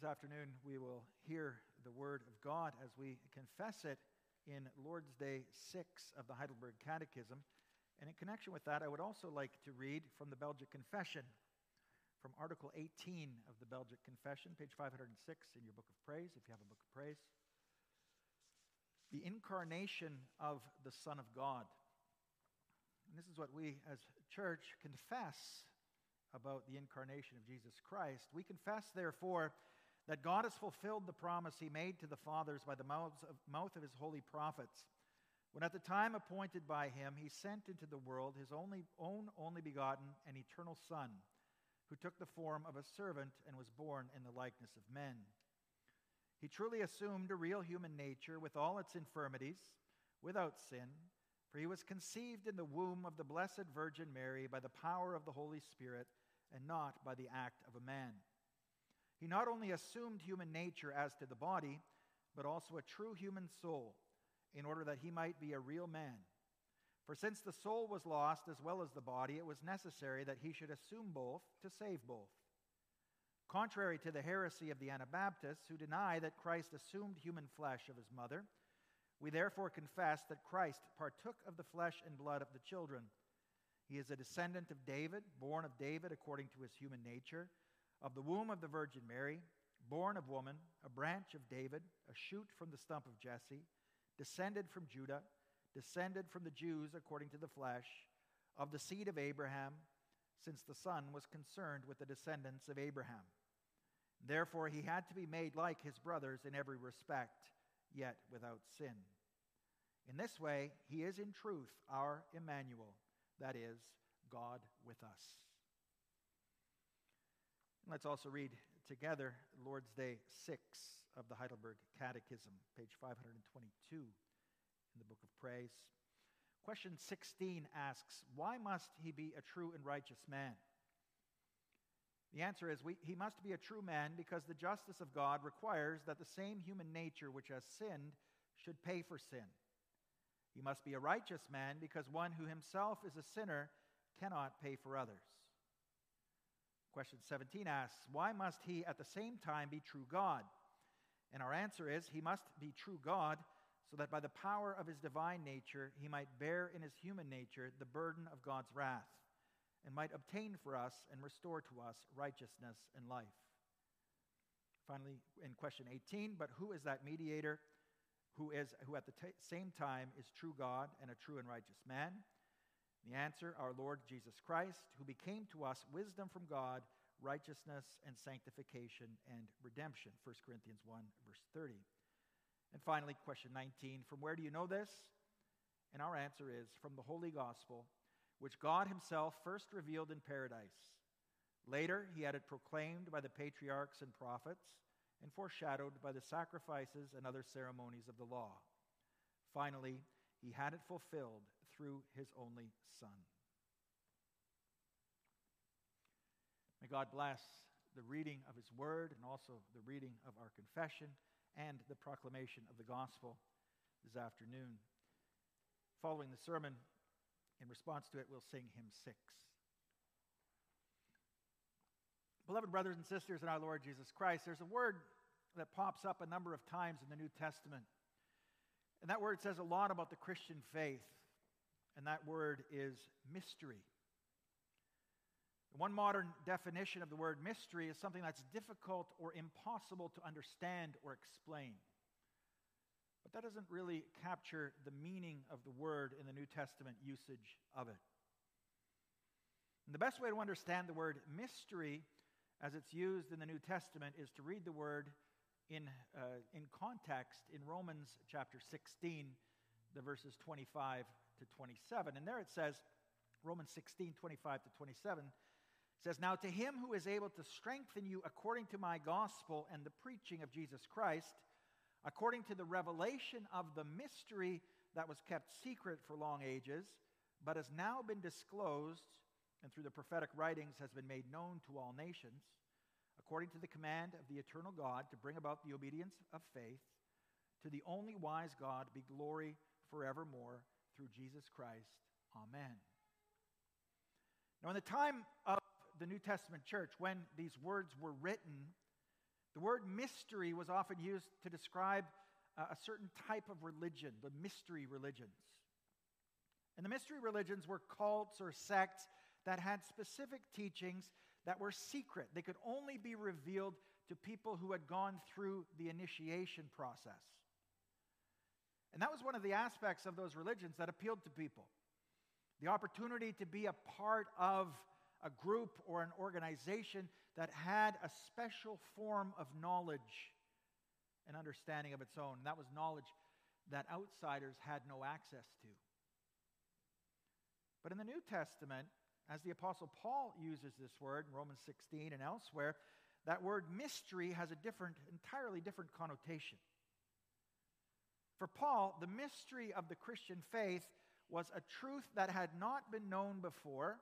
This afternoon, we will hear the Word of God as we confess it in Lord's Day 6 of the Heidelberg Catechism. And in connection with that, I would also like to read from the Belgic Confession, from Article 18 of the Belgic Confession, page 506 in your Book of Praise, if you have a Book of Praise. The incarnation of the Son of God. And this is what we as church confess about the incarnation of Jesus Christ. We confess, therefore, that God has fulfilled the promise he made to the fathers by the mouth of his holy prophets, when at the time appointed by him he sent into the world his only, own only begotten and eternal Son, who took the form of a servant and was born in the likeness of men. He truly assumed a real human nature with all its infirmities, without sin, for he was conceived in the womb of the Blessed Virgin Mary by the power of the Holy Spirit and not by the act of a man. He not only assumed human nature as to the body, but also a true human soul, in order that he might be a real man. For since the soul was lost as well as the body, it was necessary that he should assume both to save both. Contrary to the heresy of the Anabaptists, who deny that Christ assumed human flesh of his mother, we therefore confess that Christ partook of the flesh and blood of the children. He is a descendant of David, born of David according to his human nature of the womb of the Virgin Mary, born of woman, a branch of David, a shoot from the stump of Jesse, descended from Judah, descended from the Jews according to the flesh, of the seed of Abraham, since the Son was concerned with the descendants of Abraham. Therefore, he had to be made like his brothers in every respect, yet without sin. In this way, he is in truth our Emmanuel, that is, God with us. Let's also read together Lord's Day 6 of the Heidelberg Catechism, page 522 in the Book of Praise. Question 16 asks, Why must he be a true and righteous man? The answer is we, he must be a true man because the justice of God requires that the same human nature which has sinned should pay for sin. He must be a righteous man because one who himself is a sinner cannot pay for others. Question 17 asks, Why must he at the same time be true God? And our answer is, He must be true God so that by the power of his divine nature he might bear in his human nature the burden of God's wrath and might obtain for us and restore to us righteousness and life. Finally, in question 18, but who is that mediator who, is, who at the t- same time is true God and a true and righteous man? The answer, our Lord Jesus Christ, who became to us wisdom from God, righteousness and sanctification and redemption. 1 Corinthians 1, verse 30. And finally, question 19 From where do you know this? And our answer is from the Holy Gospel, which God Himself first revealed in paradise. Later, He had it proclaimed by the patriarchs and prophets and foreshadowed by the sacrifices and other ceremonies of the law. Finally, he had it fulfilled through his only Son. May God bless the reading of his word and also the reading of our confession and the proclamation of the gospel this afternoon. Following the sermon, in response to it, we'll sing hymn six. Beloved brothers and sisters in our Lord Jesus Christ, there's a word that pops up a number of times in the New Testament and that word says a lot about the Christian faith, and that word is mystery. One modern definition of the word mystery is something that's difficult or impossible to understand or explain. But that doesn't really capture the meaning of the word in the New Testament usage of it. And the best way to understand the word mystery as it's used in the New Testament is to read the word in, uh, in context in Romans chapter 16, the verses 25 to 27. And there it says, Romans 16, 25 to 27 says, Now to him who is able to strengthen you according to my gospel and the preaching of Jesus Christ, according to the revelation of the mystery that was kept secret for long ages, but has now been disclosed, and through the prophetic writings has been made known to all nations according to the command of the eternal God, to bring about the obedience of faith. To the only wise God be glory forevermore through Jesus Christ. Amen. Now, in the time of the New Testament church, when these words were written, the word mystery was often used to describe uh, a certain type of religion, the mystery religions. And the mystery religions were cults or sects that had specific teachings that were secret. They could only be revealed to people who had gone through the initiation process. And that was one of the aspects of those religions that appealed to people the opportunity to be a part of a group or an organization that had a special form of knowledge and understanding of its own. And that was knowledge that outsiders had no access to. But in the New Testament, as the Apostle Paul uses this word in Romans 16 and elsewhere, that word mystery has a different, entirely different connotation. For Paul, the mystery of the Christian faith was a truth that had not been known before,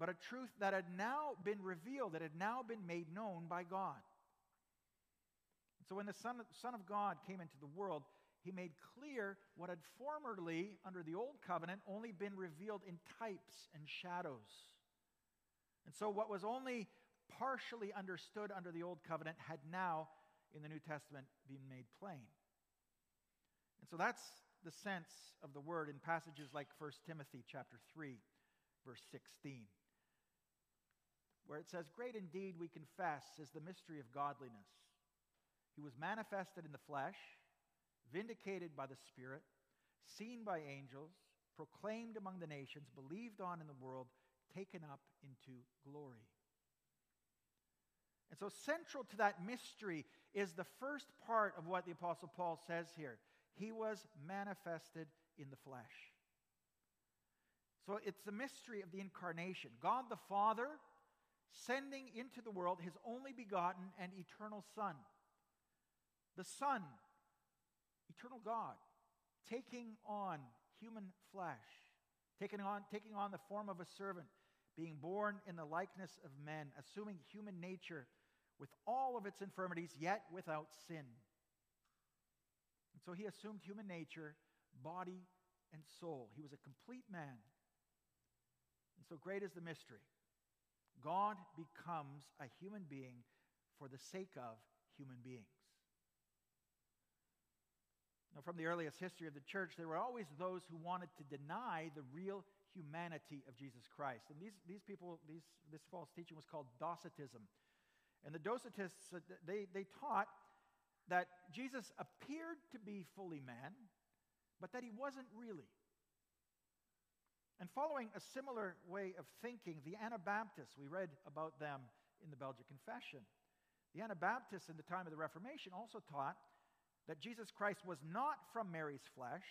but a truth that had now been revealed, that had now been made known by God. So when the Son of, Son of God came into the world, he made clear what had formerly, under the Old Covenant, only been revealed in types and shadows. And so what was only partially understood under the Old Covenant had now, in the New Testament, been made plain. And so that's the sense of the word in passages like 1 Timothy chapter 3, verse 16, where it says, Great indeed we confess is the mystery of godliness. He was manifested in the flesh, vindicated by the Spirit, seen by angels, proclaimed among the nations, believed on in the world, taken up into glory. And so, central to that mystery is the first part of what the Apostle Paul says here. He was manifested in the flesh. So, it's the mystery of the incarnation. God the Father sending into the world his only begotten and eternal Son. The Son, eternal God, taking on human flesh, taking on, taking on the form of a servant, being born in the likeness of men, assuming human nature with all of its infirmities, yet without sin. And so he assumed human nature, body, and soul. He was a complete man. And so great is the mystery. God becomes a human being for the sake of human beings. Now, from the earliest history of the church, there were always those who wanted to deny the real humanity of Jesus Christ. And these, these people, these, this false teaching was called Docetism. And the Docetists, uh, they, they taught that Jesus appeared to be fully man, but that he wasn't really. And following a similar way of thinking, the Anabaptists, we read about them in the Belgic Confession. The Anabaptists in the time of the Reformation also taught that Jesus Christ was not from Mary's flesh,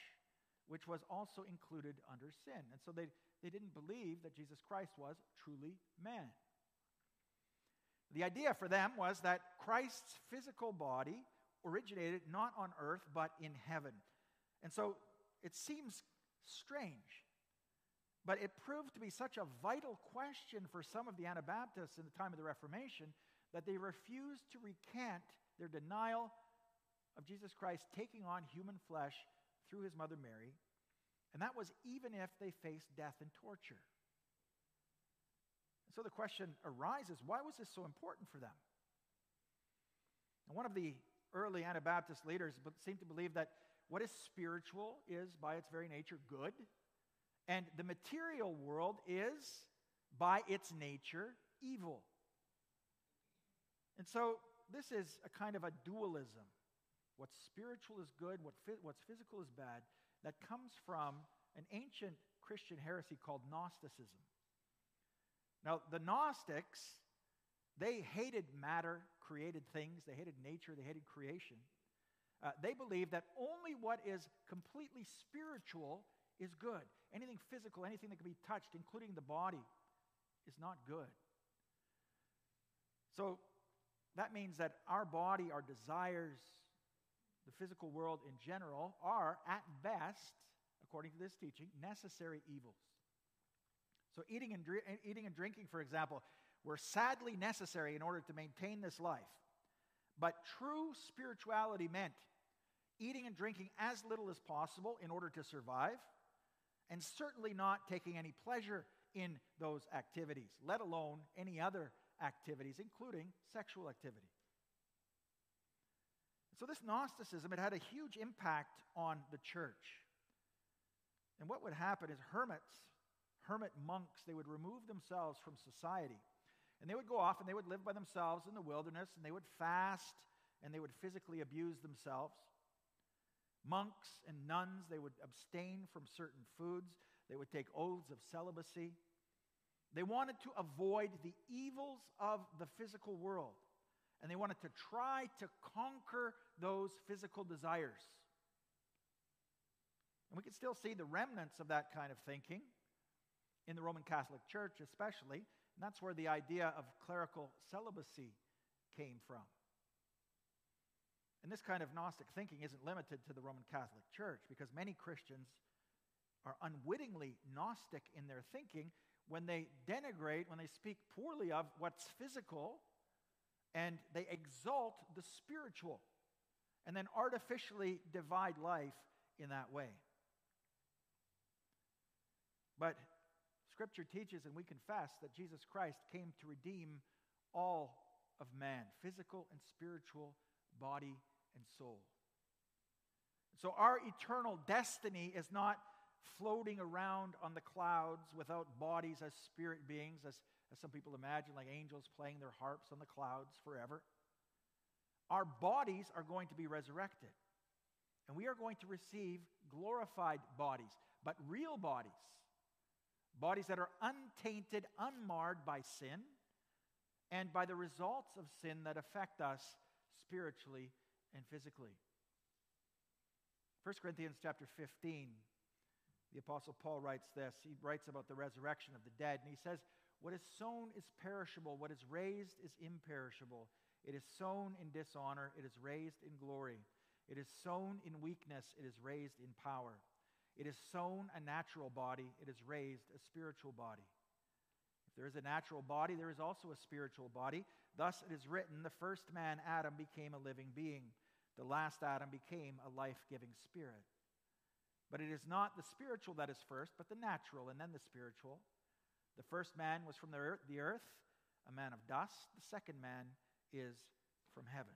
which was also included under sin. And so they, they didn't believe that Jesus Christ was truly man. The idea for them was that Christ's physical body originated not on earth, but in heaven. And so it seems strange, but it proved to be such a vital question for some of the Anabaptists in the time of the Reformation that they refused to recant their denial of Jesus Christ taking on human flesh through his mother Mary, and that was even if they faced death and torture. So the question arises why was this so important for them? And one of the early Anabaptist leaders seem to believe that what is spiritual is, by its very nature, good, and the material world is, by its nature, evil. And so this is a kind of a dualism What's spiritual is good, what what's physical is bad. That comes from an ancient Christian heresy called Gnosticism. Now, the Gnostics, they hated matter, created things, they hated nature, they hated creation. Uh, they believed that only what is completely spiritual is good. Anything physical, anything that can be touched, including the body, is not good. So that means that our body, our desires, the physical world in general are, at best, according to this teaching, necessary evils. So, eating and, eating and drinking, for example, were sadly necessary in order to maintain this life. But true spirituality meant eating and drinking as little as possible in order to survive, and certainly not taking any pleasure in those activities, let alone any other activities, including sexual activity. So, this Gnosticism, it had a huge impact on the church. And what would happen is hermits, hermit monks, they would remove themselves from society. And they would go off and they would live by themselves in the wilderness and they would fast and they would physically abuse themselves. Monks and nuns, they would abstain from certain foods. They would take oaths of celibacy. They wanted to avoid the evils of the physical world. And they wanted to try to conquer those physical desires. And we can still see the remnants of that kind of thinking in the Roman Catholic Church, especially. And that's where the idea of clerical celibacy came from. And this kind of Gnostic thinking isn't limited to the Roman Catholic Church because many Christians are unwittingly Gnostic in their thinking when they denigrate, when they speak poorly of what's physical, and they exalt the spiritual, and then artificially divide life in that way. But Scripture teaches, and we confess, that Jesus Christ came to redeem all of man physical and spiritual, body and soul. So our eternal destiny is not floating around on the clouds without bodies as spirit beings, as, as some people imagine, like angels playing their harps on the clouds forever. Our bodies are going to be resurrected. And we are going to receive glorified bodies, but real bodies. Bodies that are untainted, unmarred by sin, and by the results of sin that affect us spiritually and physically. 1 Corinthians chapter 15, the Apostle Paul writes this. He writes about the resurrection of the dead, and he says, What is sown is perishable, what is raised is imperishable. It is sown in dishonor, it is raised in glory. It is sown in weakness, it is raised in power. It is sown a natural body, it is raised a spiritual body. If there is a natural body, there is also a spiritual body. Thus it is written, the first man, Adam, became a living being. The last Adam became a life giving spirit. But it is not the spiritual that is first, but the natural, and then the spiritual. The first man was from the earth, the earth, a man of dust. The second man is from heaven.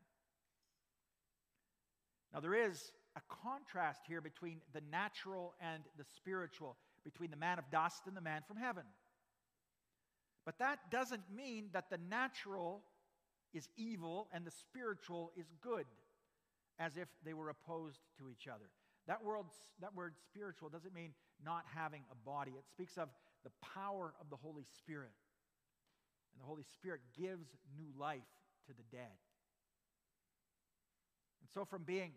Now, there is a contrast here between the natural and the spiritual, between the man of dust and the man from heaven. But that doesn't mean that the natural is evil and the spiritual is good as if they were opposed to each other. That, word, that word spiritual doesn't mean not having a body, it speaks of the power of the Holy Spirit. And the Holy Spirit gives new life to the dead. And so, from being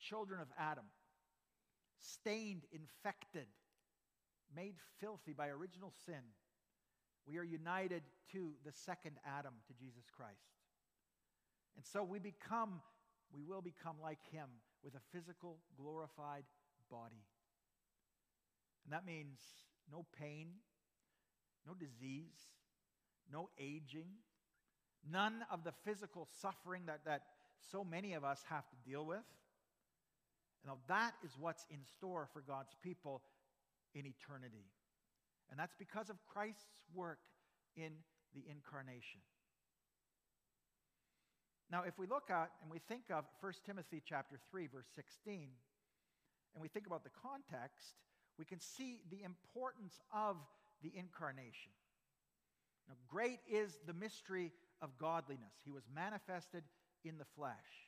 children of Adam, stained, infected, made filthy by original sin, we are united to the second Adam, to Jesus Christ. And so we become we will become like him with a physical, glorified body. And that means no pain, no disease, no aging, none of the physical suffering that, that so many of us have to deal with. And that is what's in store for God's people in eternity. And that's because of Christ's work in the incarnation. Now, if we look at and we think of 1 Timothy chapter 3 verse 16 and we think about the context, we can see the importance of the incarnation. Now, great is the mystery of godliness. He was manifested in the flesh.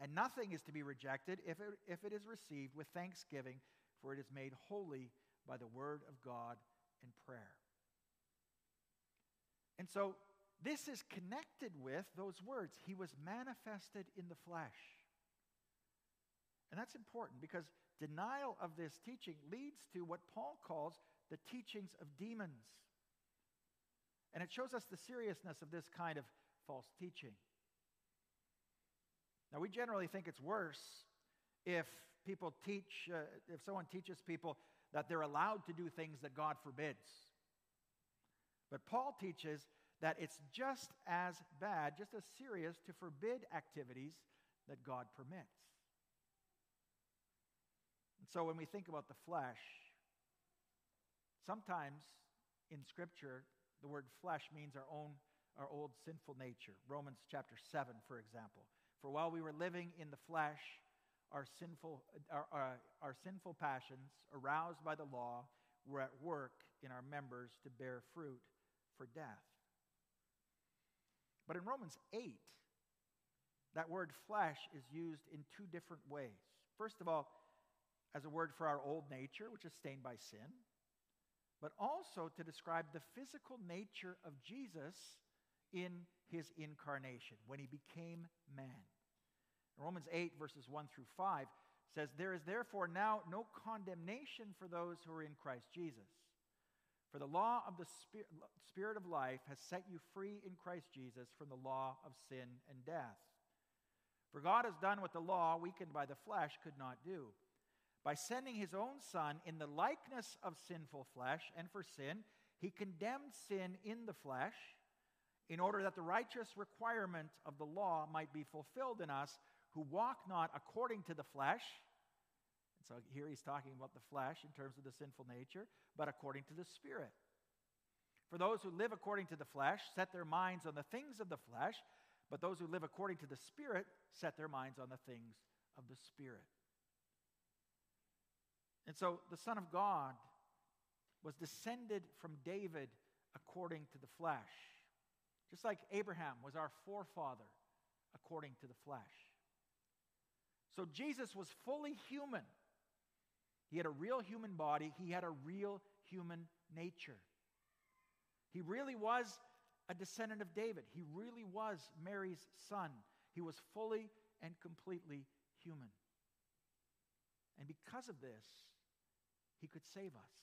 and nothing is to be rejected if it, if it is received with thanksgiving, for it is made holy by the word of God and prayer. And so this is connected with those words. He was manifested in the flesh. And that's important because denial of this teaching leads to what Paul calls the teachings of demons. And it shows us the seriousness of this kind of false teaching. Now, we generally think it's worse if people teach, uh, if someone teaches people that they're allowed to do things that God forbids. But Paul teaches that it's just as bad, just as serious to forbid activities that God permits. And so when we think about the flesh, sometimes in Scripture, the word flesh means our own, our old sinful nature. Romans chapter 7, for example. For while we were living in the flesh, our sinful, our, our, our sinful passions, aroused by the law, were at work in our members to bear fruit for death. But in Romans 8, that word flesh is used in two different ways. First of all, as a word for our old nature, which is stained by sin, but also to describe the physical nature of Jesus in his incarnation, when he became man. Romans 8, verses 1 through 5 says, There is therefore now no condemnation for those who are in Christ Jesus. For the law of the Spirit of life has set you free in Christ Jesus from the law of sin and death. For God has done what the law, weakened by the flesh, could not do. By sending his own Son in the likeness of sinful flesh, and for sin, he condemned sin in the flesh, in order that the righteous requirement of the law might be fulfilled in us who walk not according to the flesh. And so here he's talking about the flesh in terms of the sinful nature, but according to the Spirit. For those who live according to the flesh set their minds on the things of the flesh, but those who live according to the Spirit set their minds on the things of the Spirit. And so the Son of God was descended from David according to the flesh, just like Abraham was our forefather according to the flesh. So Jesus was fully human. He had a real human body, he had a real human nature. He really was a descendant of David. He really was Mary's son. He was fully and completely human. And because of this, he could save us.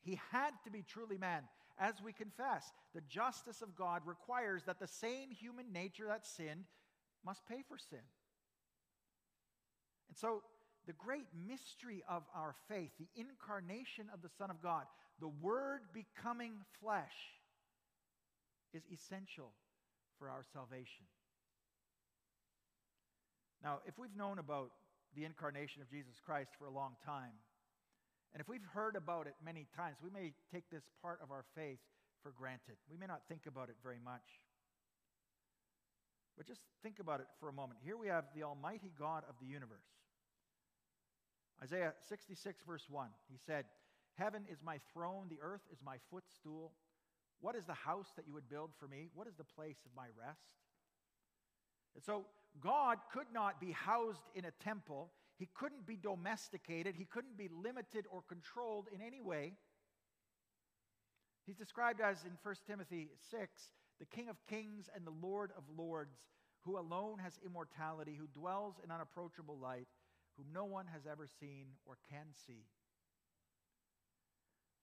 He had to be truly man. As we confess, the justice of God requires that the same human nature that sinned must pay for sin. And so, the great mystery of our faith, the incarnation of the Son of God, the Word becoming flesh, is essential for our salvation. Now, if we've known about the incarnation of Jesus Christ for a long time, and if we've heard about it many times, we may take this part of our faith for granted. We may not think about it very much. But just think about it for a moment. Here we have the Almighty God of the universe. Isaiah 66, verse 1, he said, Heaven is my throne, the earth is my footstool. What is the house that you would build for me? What is the place of my rest? And so God could not be housed in a temple. He couldn't be domesticated. He couldn't be limited or controlled in any way. He's described as in 1 Timothy 6 the King of kings and the Lord of lords, who alone has immortality, who dwells in unapproachable light whom no one has ever seen or can see.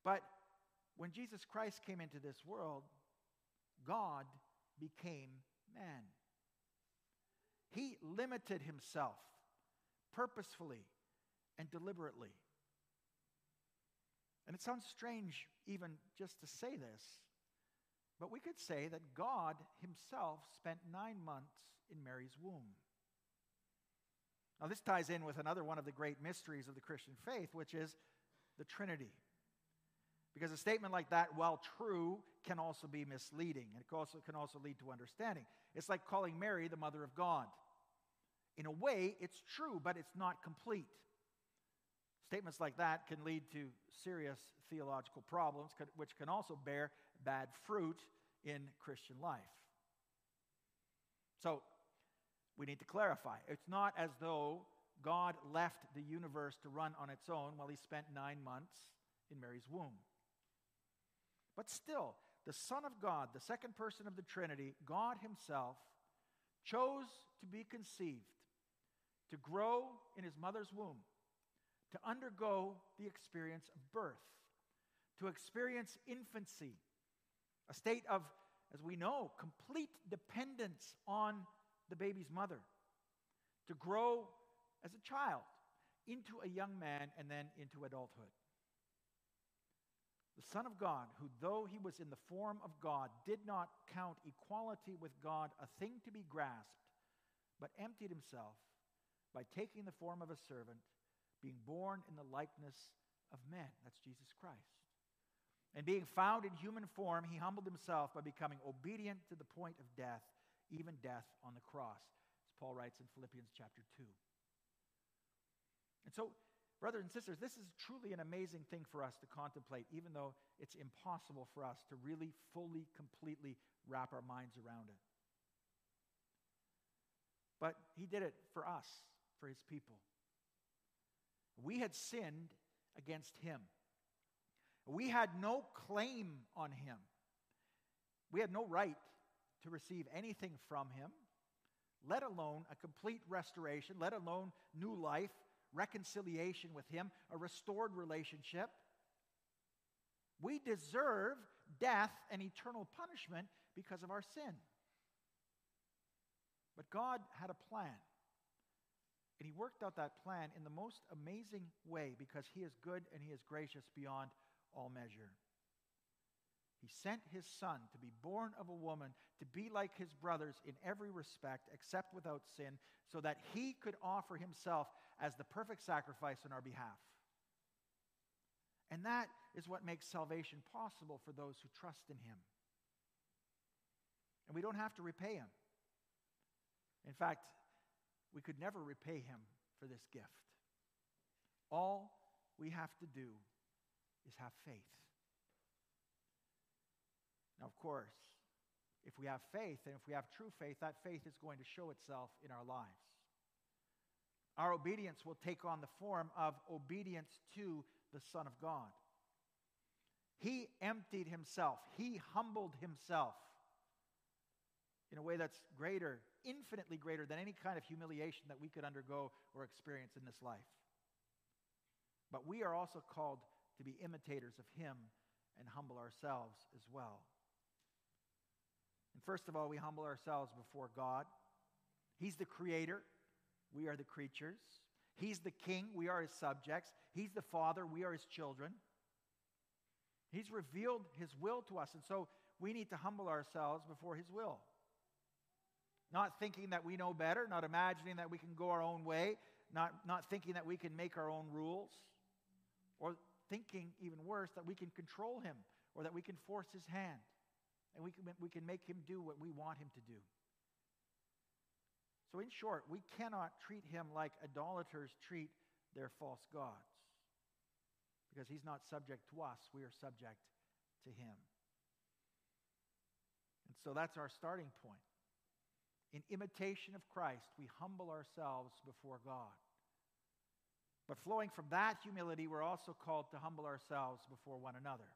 But when Jesus Christ came into this world, God became man. He limited himself purposefully and deliberately. And it sounds strange even just to say this, but we could say that God himself spent nine months in Mary's womb. Now, this ties in with another one of the great mysteries of the Christian faith, which is the Trinity. Because a statement like that, while true, can also be misleading. and It also, can also lead to understanding. It's like calling Mary the mother of God. In a way, it's true, but it's not complete. Statements like that can lead to serious theological problems, which can also bear bad fruit in Christian life. So, we need to clarify. It's not as though God left the universe to run on its own while he spent nine months in Mary's womb. But still, the Son of God, the second person of the Trinity, God Himself, chose to be conceived, to grow in His mother's womb, to undergo the experience of birth, to experience infancy, a state of, as we know, complete dependence on the baby's mother, to grow as a child into a young man and then into adulthood. The Son of God, who though he was in the form of God, did not count equality with God a thing to be grasped, but emptied himself by taking the form of a servant, being born in the likeness of men. That's Jesus Christ. And being found in human form, he humbled himself by becoming obedient to the point of death, even death on the cross, as Paul writes in Philippians chapter 2. And so, brothers and sisters, this is truly an amazing thing for us to contemplate, even though it's impossible for us to really fully, completely wrap our minds around it. But he did it for us, for his people. We had sinned against him. We had no claim on him. We had no right to receive anything from him, let alone a complete restoration, let alone new life, reconciliation with him, a restored relationship. We deserve death and eternal punishment because of our sin. But God had a plan. And He worked out that plan in the most amazing way because He is good and He is gracious beyond all measure. He sent His Son to be born of a woman, to be like His brothers in every respect, except without sin, so that He could offer Himself as the perfect sacrifice on our behalf. And that is what makes salvation possible for those who trust in Him. And we don't have to repay Him. In fact, we could never repay him for this gift. All we have to do is have faith. Now, of course, if we have faith and if we have true faith, that faith is going to show itself in our lives. Our obedience will take on the form of obedience to the Son of God. He emptied himself, he humbled himself in a way that's greater infinitely greater than any kind of humiliation that we could undergo or experience in this life. But we are also called to be imitators of Him and humble ourselves as well. And first of all, we humble ourselves before God. He's the creator, we are the creatures. He's the king, we are his subjects. He's the father, we are his children. He's revealed his will to us, and so we need to humble ourselves before his will not thinking that we know better, not imagining that we can go our own way, not, not thinking that we can make our own rules, or thinking, even worse, that we can control him or that we can force his hand and we can, we can make him do what we want him to do. So, in short, we cannot treat him like idolaters treat their false gods because he's not subject to us, we are subject to him. And so that's our starting point. In imitation of Christ, we humble ourselves before God. But flowing from that humility, we're also called to humble ourselves before one another.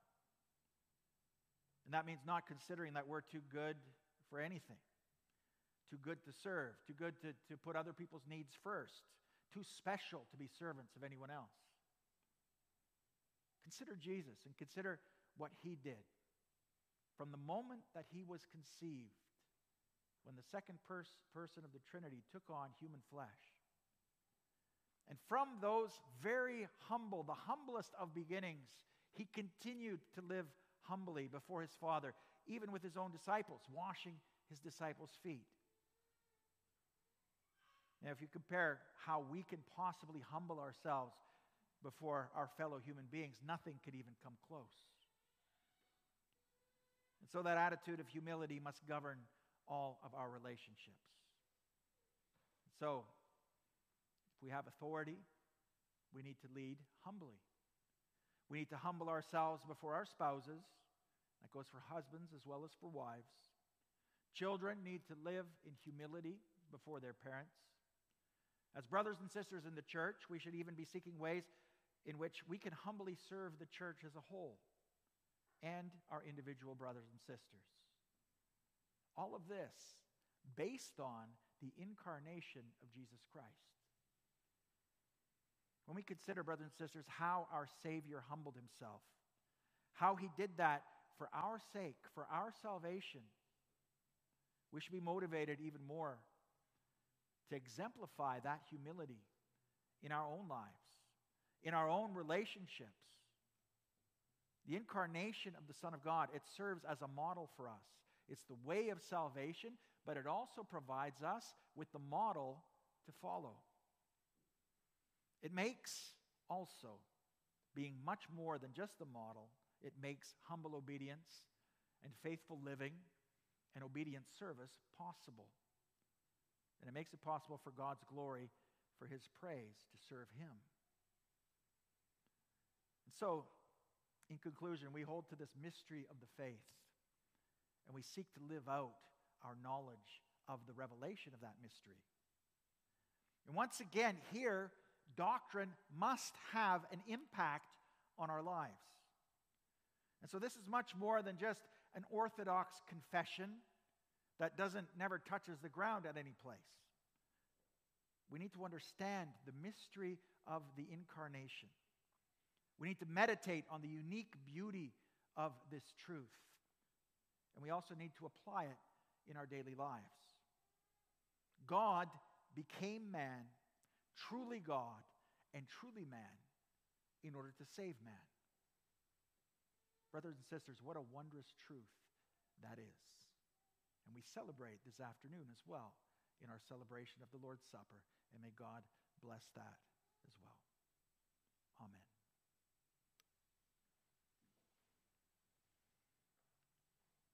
And that means not considering that we're too good for anything, too good to serve, too good to, to put other people's needs first, too special to be servants of anyone else. Consider Jesus and consider what he did. From the moment that he was conceived, when the second pers- person of the Trinity took on human flesh. And from those very humble, the humblest of beginnings, he continued to live humbly before his Father, even with his own disciples, washing his disciples' feet. Now, if you compare how we can possibly humble ourselves before our fellow human beings, nothing could even come close. And so that attitude of humility must govern all of our relationships. So, if we have authority, we need to lead humbly. We need to humble ourselves before our spouses. That goes for husbands as well as for wives. Children need to live in humility before their parents. As brothers and sisters in the church, we should even be seeking ways in which we can humbly serve the church as a whole and our individual brothers and sisters. All of this based on the incarnation of Jesus Christ. When we consider, brothers and sisters, how our Savior humbled himself, how he did that for our sake, for our salvation, we should be motivated even more to exemplify that humility in our own lives, in our own relationships. The incarnation of the Son of God, it serves as a model for us. It's the way of salvation, but it also provides us with the model to follow. It makes also being much more than just the model, it makes humble obedience and faithful living and obedient service possible. And it makes it possible for God's glory, for his praise, to serve him. And so, in conclusion, we hold to this mystery of the faith and we seek to live out our knowledge of the revelation of that mystery. And once again, here, doctrine must have an impact on our lives. And so, this is much more than just an orthodox confession that doesn't never touches the ground at any place. We need to understand the mystery of the incarnation. We need to meditate on the unique beauty of this truth. And we also need to apply it in our daily lives. God became man, truly God and truly man, in order to save man. Brothers and sisters, what a wondrous truth that is. And we celebrate this afternoon as well in our celebration of the Lord's Supper. And may God bless that.